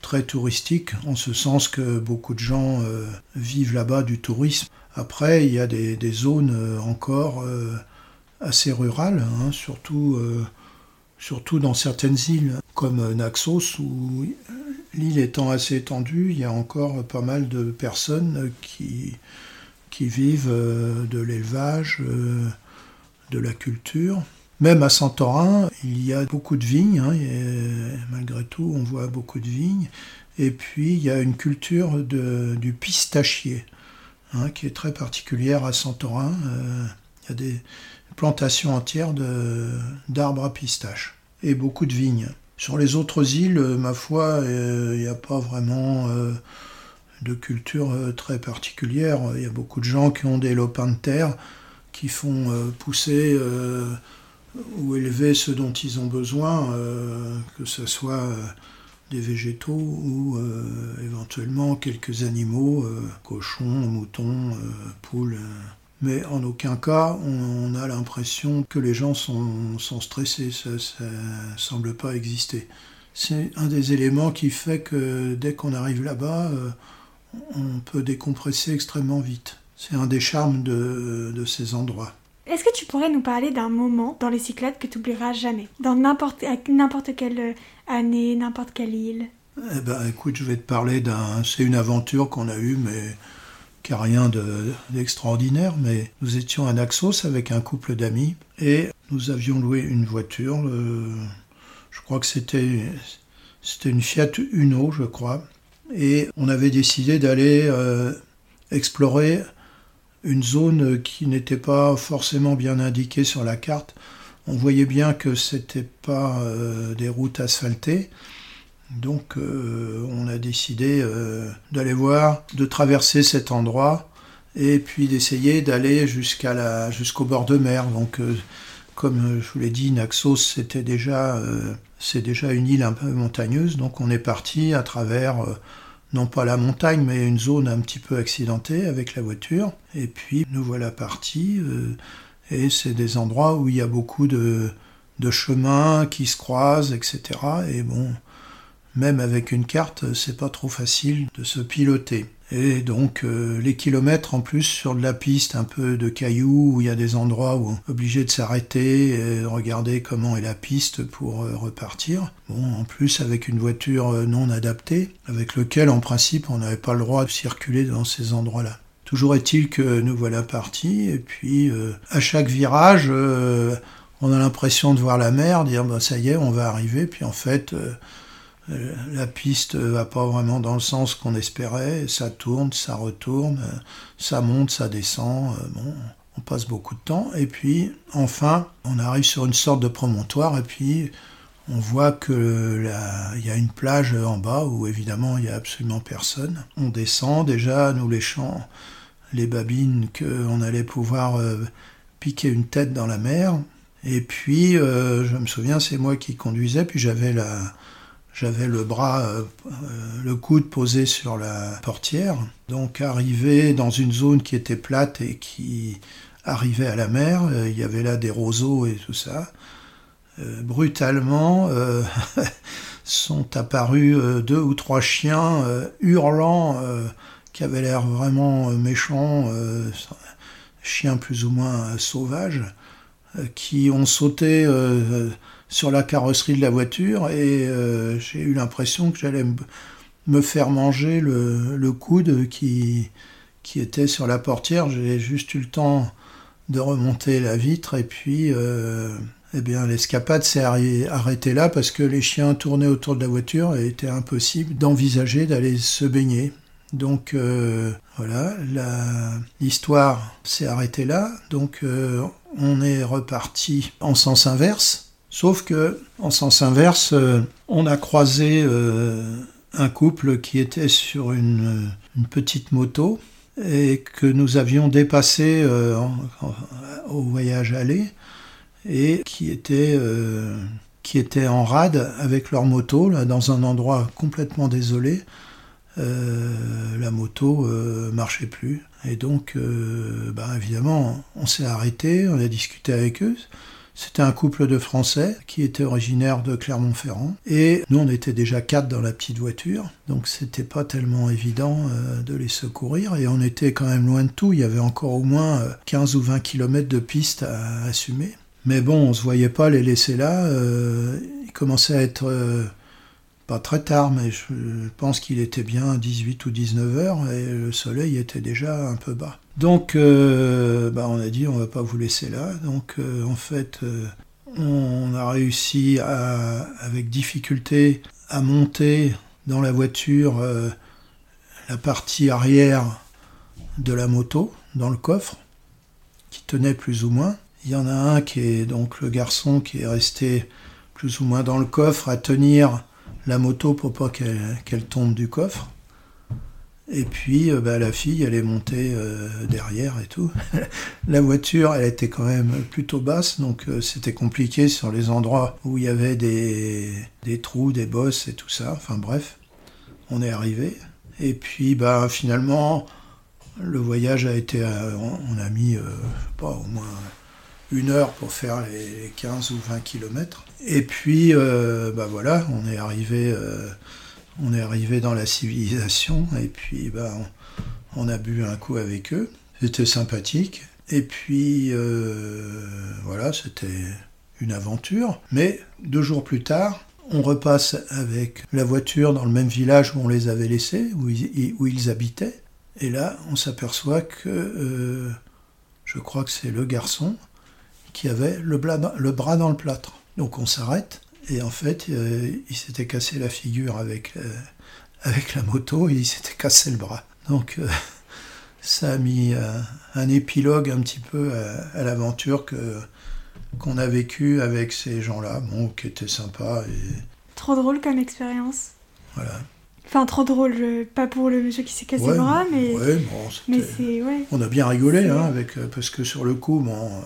très touristique, en ce sens que beaucoup de gens euh, vivent là-bas du tourisme. Après, il y a des, zones euh, encore euh, assez rurales, hein, surtout, surtout dans certaines îles, comme Naxos, où l'île étant assez étendue, il y a encore pas mal de personnes qui, qui vivent de l'élevage, de la culture. Même à Santorin, il y a beaucoup de vignes, hein, malgré tout, on voit beaucoup de vignes. Et puis, il y a une culture du pistachier, hein, qui est très particulière à Santorin. Euh, il y a des plantations entières d'arbres à pistache et beaucoup de vignes. Sur les autres îles, ma foi, euh, il n'y a pas vraiment euh, de culture très particulière. Il y a beaucoup de gens qui ont des lopins de terre qui font pousser ou élever ce dont ils ont besoin, euh, que ce soit euh, des végétaux ou euh, éventuellement quelques animaux, cochons, moutons, poules. Mais en aucun cas, on, a l'impression que les gens sont, stressés. Ça ne semble pas exister. C'est un des éléments qui fait que dès qu'on arrive là-bas, on peut décompresser extrêmement vite. C'est un des charmes de ces endroits. Est-ce que tu pourrais nous parler d'un moment dans les Cyclades que tu oublieras jamais? Dans n'importe, quelle euh, année, n'importe quelle île? Eh ben écoute, je vais te parler d'un... C'est une aventure qu'on a eue, mais qui n'a rien d'extraordinaire. mais nous étions à Naxos avec un couple d'amis et nous avions loué une voiture. je crois que c'était, c'était une Fiat Uno, je crois. Et on avait décidé d'aller euh, explorer une zone qui n'était pas forcément bien indiquée sur la carte. On voyait bien que c'était pas euh, des routes asphaltées. Donc euh, on a décidé euh, d'aller voir, de traverser cet endroit et puis d'essayer d'aller jusqu'à la, jusqu'au bord de mer. Donc comme je vous l'ai dit, Naxos c'était déjà, c'est déjà une île un peu montagneuse. Donc on est parti à travers non pas la montagne, mais une zone un petit peu accidentée avec la voiture. Et puis nous voilà partis, euh, et c'est des endroits où il y a beaucoup de, de chemins qui se croisent, etc. Et bon, même avec une carte, c'est pas trop facile de se piloter. Et donc euh, les kilomètres en plus sur de la piste, un peu de cailloux, où il y a des endroits où on est obligé de s'arrêter et de regarder comment est la piste pour euh, repartir. Bon, en plus avec une voiture euh, non adaptée, avec lequel en principe on n'avait pas le droit de circuler dans ces endroits-là. Toujours est-il que nous voilà partis, et puis à chaque virage, on a l'impression de voir la mer, dire bah, ça y est, on va arriver, puis en fait euh, la piste va pas vraiment dans le sens qu'on espérait, ça tourne, ça retourne, ça monte, ça descend. Euh, bon, on passe beaucoup de temps. Et puis, enfin, on arrive sur une sorte de promontoire. Et puis, on voit qu'il y a une plage en bas où, évidemment, il n'y a absolument personne. On descend déjà, nous léchant les babines, qu'on allait pouvoir euh, piquer une tête dans la mer. Et puis, euh, je me souviens, c'est moi qui conduisais. Puis j'avais la j'avais le bras, euh, euh, le coude posé sur la portière. Donc arrivé dans une zone qui était plate et qui arrivait à la mer, euh, il y avait là des roseaux et tout ça. brutalement sont apparus deux ou trois chiens hurlants qui avaient l'air vraiment méchants, chiens plus ou moins sauvages, qui ont sauté sur la carrosserie de la voiture et euh, j'ai eu l'impression que j'allais me faire manger le, coude qui, était sur la portière. J'ai juste eu le temps de remonter la vitre et puis euh, eh bien l'escapade s'est arrêtée là parce que les chiens tournaient autour de la voiture et était impossible d'envisager d'aller se baigner. Donc euh, voilà, l'histoire s'est arrêtée là. Donc on est reparti en sens inverse. Sauf que, en sens inverse, euh, on a croisé euh, un couple qui était sur une, petite moto et que nous avions dépassé euh, au voyage aller et qui était, était en rade avec leur moto dans un endroit complètement désolé. la moto marchait plus et donc bah, évidemment on s'est arrêté, on a discuté avec eux. C'était un couple de Français qui était originaire de Clermont-Ferrand. Et nous, on était déjà quatre dans la petite voiture. Donc, c'était pas tellement évident euh, de les secourir. Et on était quand même loin de tout. Il y avait encore au moins 15 euh, ou 20 km de piste à assumer. Mais bon, on se voyait pas les laisser là. Euh, il commençait à être pas très tard, mais je pense qu'il était bien 18 ou 19 heures et le soleil était déjà un peu bas. Donc, euh, bah, on a dit on va pas vous laisser là. Donc, euh, en fait, euh, on a réussi avec difficulté à monter dans la voiture la partie arrière de la moto, dans le coffre, qui tenait plus ou moins. Il y en a un qui est donc le garçon qui est resté plus ou moins dans le coffre à tenir la moto pour pas qu'elle tombe du coffre. Et puis euh, bah, la fille, elle est montée euh, derrière et tout. la voiture, elle était quand même plutôt basse, donc euh, c'était compliqué sur les endroits où il y avait des, des, trous, des bosses et tout ça. Enfin bref, on est arrivé. Et puis bah, finalement, le voyage a été... on a mis, pas, au moins une heure pour faire les 15 ou 20 kilomètres. Et puis, euh, bah voilà, on est arrivé, euh, on est arrivé dans la civilisation. Et puis, bah, on, a bu un coup avec eux. C'était sympathique. Et puis, euh, voilà, c'était une aventure. Mais deux jours plus tard, on repasse avec la voiture dans le même village où on les avait laissés, où ils, où ils habitaient. Et là, on s'aperçoit que je crois que c'est le garçon qui avait le, bras dans le plâtre. Donc on s'arrête, et en fait, euh, il s'était cassé la figure avec, euh, avec la moto, et il s'était cassé le bras. Donc euh, ça a mis un épilogue un petit peu à, l'aventure que qu'on a vécue avec ces gens-là, bon, qui était sympa. Et... Trop drôle comme expérience. Voilà. Enfin, trop drôle, pas pour le monsieur qui s'est cassé le bras, mais. Ouais, bon, mais. Ouais. On a bien rigolé, hein, avec, parce que sur le coup, bon,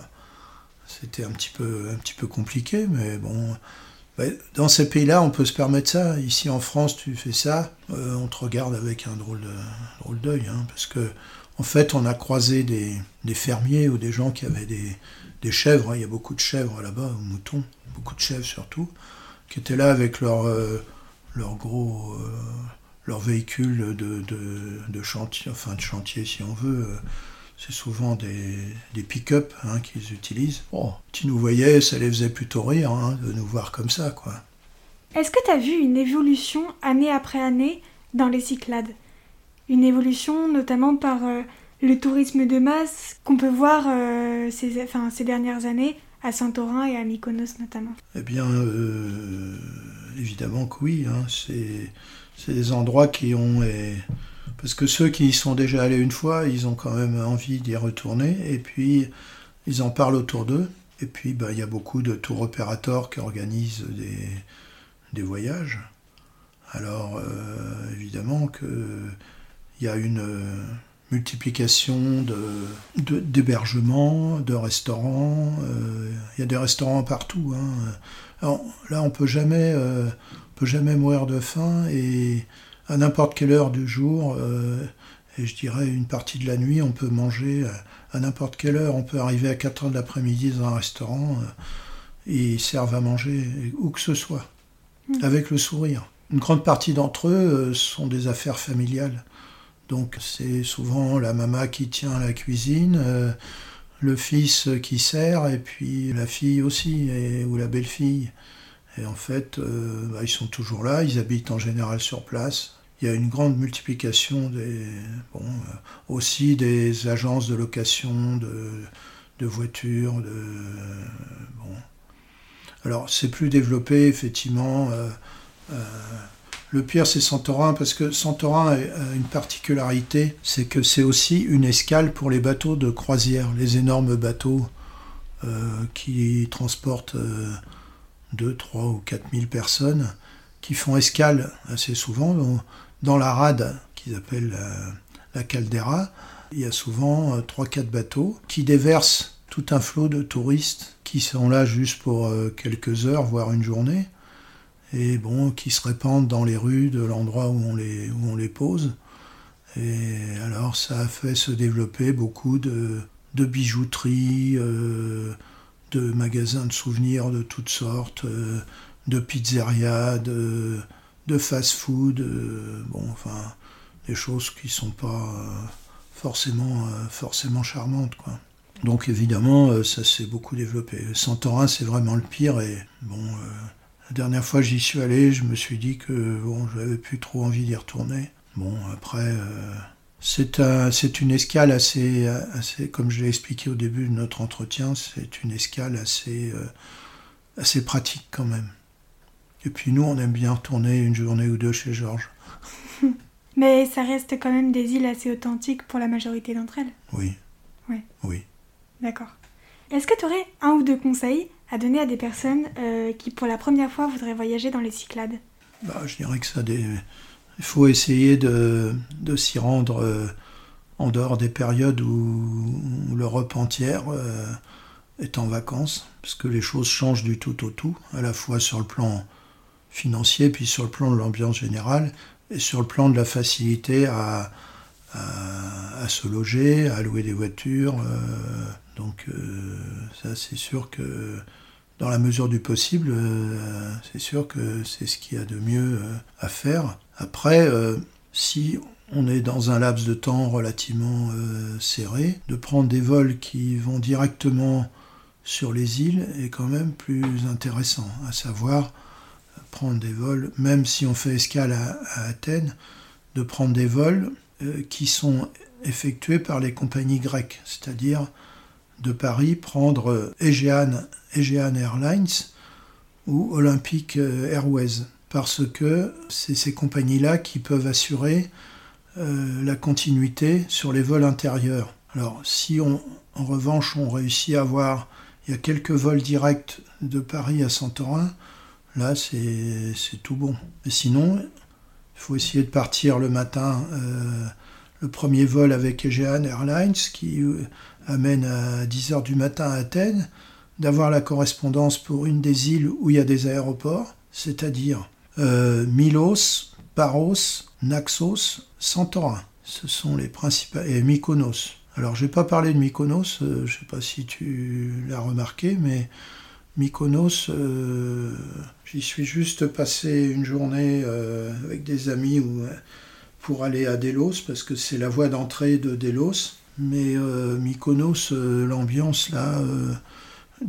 c'était un petit peu, un petit peu compliqué, mais bon. Dans ces pays-là, on peut se permettre ça. Ici en France, tu fais ça, euh, on te regarde avec un drôle, drôle d'œil, hein, parce que en fait, on a croisé des, fermiers ou des gens qui avaient des, chèvres. Hein. il y a beaucoup de chèvres là-bas, ou moutons, beaucoup de chèvres surtout, qui étaient là avec leur, euh, gros, euh, leur de, de, chantier, enfin de chantier si on veut c'est souvent des, pick-up hein, qu'ils utilisent. Bon, tu nous voyais, ça les faisait plutôt rire hein, de nous voir comme ça, quoi. Est-ce que tu as vu une évolution année après année dans les Cyclades? Une évolution notamment par euh, le tourisme de masse qu'on peut voir euh, ces, enfin, ces dernières années à Saint-Orin et à Mykonos notamment? Eh bien, euh, évidemment que oui. Hein. c'est, des endroits qui ont Parce que ceux qui y sont déjà allés une fois, ils ont quand même envie d'y retourner, et puis ils en parlent autour d'eux. Et puis bah, il y a beaucoup de tour opérateurs qui organisent des, des voyages. Alors euh, évidemment qu'il y a une euh, multiplication d'hébergements, de, de, restaurants. Euh, il y a des restaurants partout. Hein. Alors, là, on peut jamais, peut jamais mourir de faim et à n'importe quelle heure du jour, et je dirais une partie de la nuit, on peut manger à, n'importe quelle heure. On peut arriver à 4 heures de l'après-midi dans un restaurant et ils servent à manger où que ce soit, mmh. avec le sourire. Une grande partie d'entre eux sont des affaires familiales. Donc c'est souvent la maman qui tient la cuisine, euh, le fils qui sert, et puis la fille aussi, ou la belle-fille. Et en fait, euh, bah, ils sont toujours là, ils habitent en général sur place. Il y a une grande multiplication des, bon, euh, aussi des agences de location de, de voitures. De, bon. Alors c'est plus développé, effectivement. Le pire, c'est Santorin, parce que Santorin a une particularité, c'est que c'est aussi une escale pour les bateaux de croisière, les énormes bateaux euh, qui transportent 2, euh, 3 ou 4 000 personnes, qui font escale assez souvent dans, la rade qu'ils appellent la, Caldera. Il y a souvent 3-4 euh, bateaux qui déversent tout un flot de touristes qui sont là juste pour quelques heures, voire une journée et bon, qui se répandent dans les rues de l'endroit où, on les, où on les pose. Et alors ça a fait se développer beaucoup de, de bijouterie, euh, de magasins de souvenirs de toutes sortes, euh, de pizzerias, de, de fast-food, euh, bon, enfin, des choses qui sont pas forcément, forcément charmantes, quoi. Donc évidemment, ça s'est beaucoup développé. Santorin, c'est vraiment le pire, et bon, la dernière fois j'y suis allé, je me suis dit que bon, j'avais plus trop envie d'y retourner. Bon, après, euh, c'est un, une escale assez, assez, comme je l'ai expliqué au début de notre entretien, c'est une escale assez, euh, assez pratique quand même. Et puis nous, on aime bien retourner une journée ou deux chez Georges. Mais ça reste quand même des îles assez authentiques pour la majorité d'entre elles. Oui. Oui. Oui. D'accord. Est-ce que tu aurais un ou deux conseils à donner à des personnes euh, qui, pour la première fois, voudraient voyager dans les Cyclades? Bah, Je dirais que ça. Il faut essayer de, de s'y rendre euh, en dehors des périodes où, l'Europe entière euh, est en vacances, parce que les choses changent du tout au tout, à la fois sur le plan financier, puis sur le plan de l'ambiance générale, et sur le plan de la facilité à, à, se loger, à louer des voitures. Donc euh, ça c'est sûr que dans la mesure du possible, c'est sûr que c'est ce qu'il y a de mieux à faire. Après, si on est dans un laps de temps relativement serré, de prendre des vols qui vont directement sur les îles est quand même plus intéressant, à savoir prendre des vols, même si on fait escale à, Athènes, de prendre des vols qui sont effectués par les compagnies grecques, c'est-à-dire de Paris prendre Aegean, Aegean Airlines ou Olympic Airways, parce que c'est ces compagnies-là qui peuvent assurer euh, la continuité sur les vols intérieurs. Alors si on, en revanche on réussit à avoir, il y a quelques vols directs de Paris à Santorin, là c'est tout bon. Mais sinon, il faut essayer de partir le matin, euh, le premier vol avec Aegean Airlines qui amène à 10h du matin à Athènes, d'avoir la correspondance pour une des îles où il y a des aéroports, c'est-à-dire euh, Milos, Paros, Naxos, Santorin. Ce sont les principaux. et Mykonos. Alors, je n'ai pas parlé de Mykonos, euh, je ne sais pas si tu l'as remarqué, mais Mykonos, euh, j'y suis juste passé une journée avec des amis pour aller à Delos, parce que c'est la voie d'entrée de Delos. Mais euh, Mykonos, euh, l'ambiance là, euh,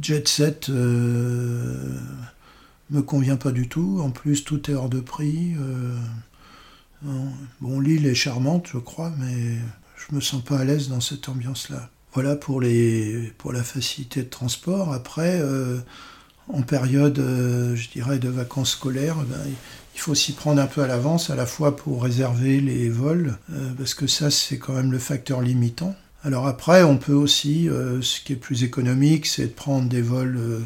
jet set, me convient pas du tout. En plus, tout est hors de prix. bon, l'île est charmante, je crois, mais je me sens pas à l'aise dans cette ambiance-là. Voilà pour, les, pour la facilité de transport. Après, en période, je dirais, de vacances scolaires, ben, il faut s'y prendre un peu à l'avance, à la fois pour réserver les vols, euh, parce que ça c'est quand même le facteur limitant. Alors après, on peut aussi, euh, ce qui est plus économique, c'est de prendre des vols euh,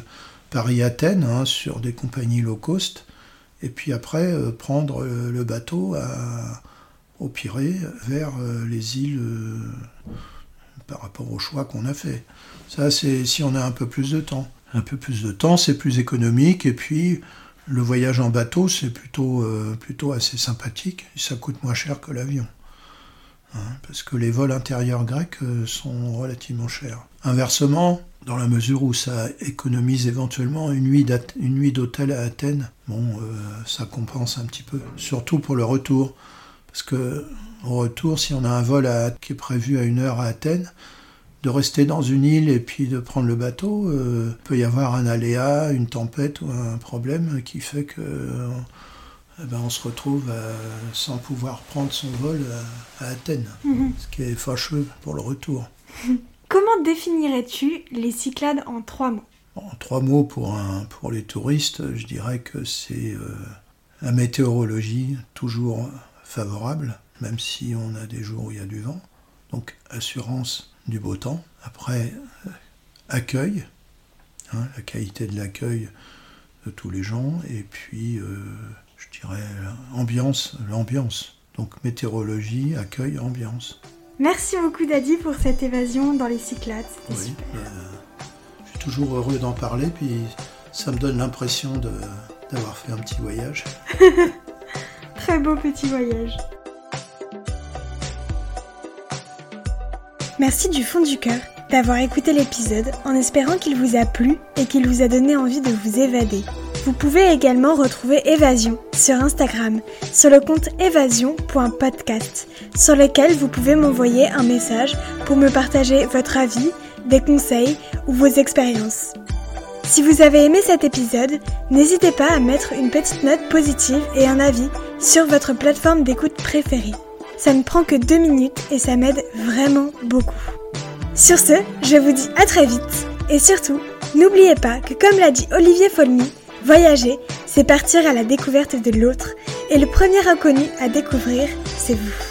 Paris-Athènes hein, sur des compagnies low cost, et puis après prendre le bateau au Pirée vers les îles par rapport au choix qu'on a fait. Ça, c'est si on a un peu plus de temps. Un peu plus de temps, c'est plus économique, et puis le voyage en bateau, c'est plutôt, euh, plutôt assez sympathique, ça coûte moins cher que l'avion. Hein, parce que les vols intérieurs grecs euh, sont relativement chers. Inversement, dans la mesure où ça économise éventuellement une nuit d'hôtel à Athènes, bon, euh, ça compense un petit peu, surtout pour le retour. Parce que au retour, si on a un vol qui est prévu à une heure à Athènes, de rester dans une île et puis de prendre le bateau, euh, peut y avoir un aléa, une tempête ou un problème qui fait que eh ben, on se retrouve sans pouvoir prendre son vol à, Athènes, mhm. ce qui est fâcheux pour le retour. Comment définirais-tu les Cyclades en trois mots? En trois mots pour, les touristes, je dirais que c'est euh, la météorologie toujours favorable, même si on a des jours où il y a du vent. Donc assurance du beau temps. Après, euh, accueil, hein, la qualité de l'accueil de tous les gens. Et puis, euh, je dirais, ambiance, l'ambiance. Donc météorologie, accueil, ambiance. Merci beaucoup Daddy pour cette évasion dans les Cyclades. Super. Euh, je suis toujours heureux d'en parler, puis ça me donne l'impression d'avoir fait un petit voyage. Très beau petit voyage. Merci du fond du cœur d'avoir écouté l'épisode en espérant qu'il vous a plu et qu'il vous a donné envie de vous évader. Vous pouvez également retrouver Évasion sur Instagram, sur le compte évasion.podcast, sur lequel vous pouvez m'envoyer un message pour me partager votre avis, des conseils ou vos expériences. Si vous avez aimé cet épisode, n'hésitez pas à mettre une petite note positive et un avis sur votre plateforme d'écoute préférée. Ça ne prend que deux minutes et ça m'aide vraiment beaucoup. Sur ce, je vous dis à très vite et surtout, n'oubliez pas que comme l'a dit Olivier Folmy, voyager, c'est partir à la découverte de l'autre et le premier inconnu à découvrir, c'est vous.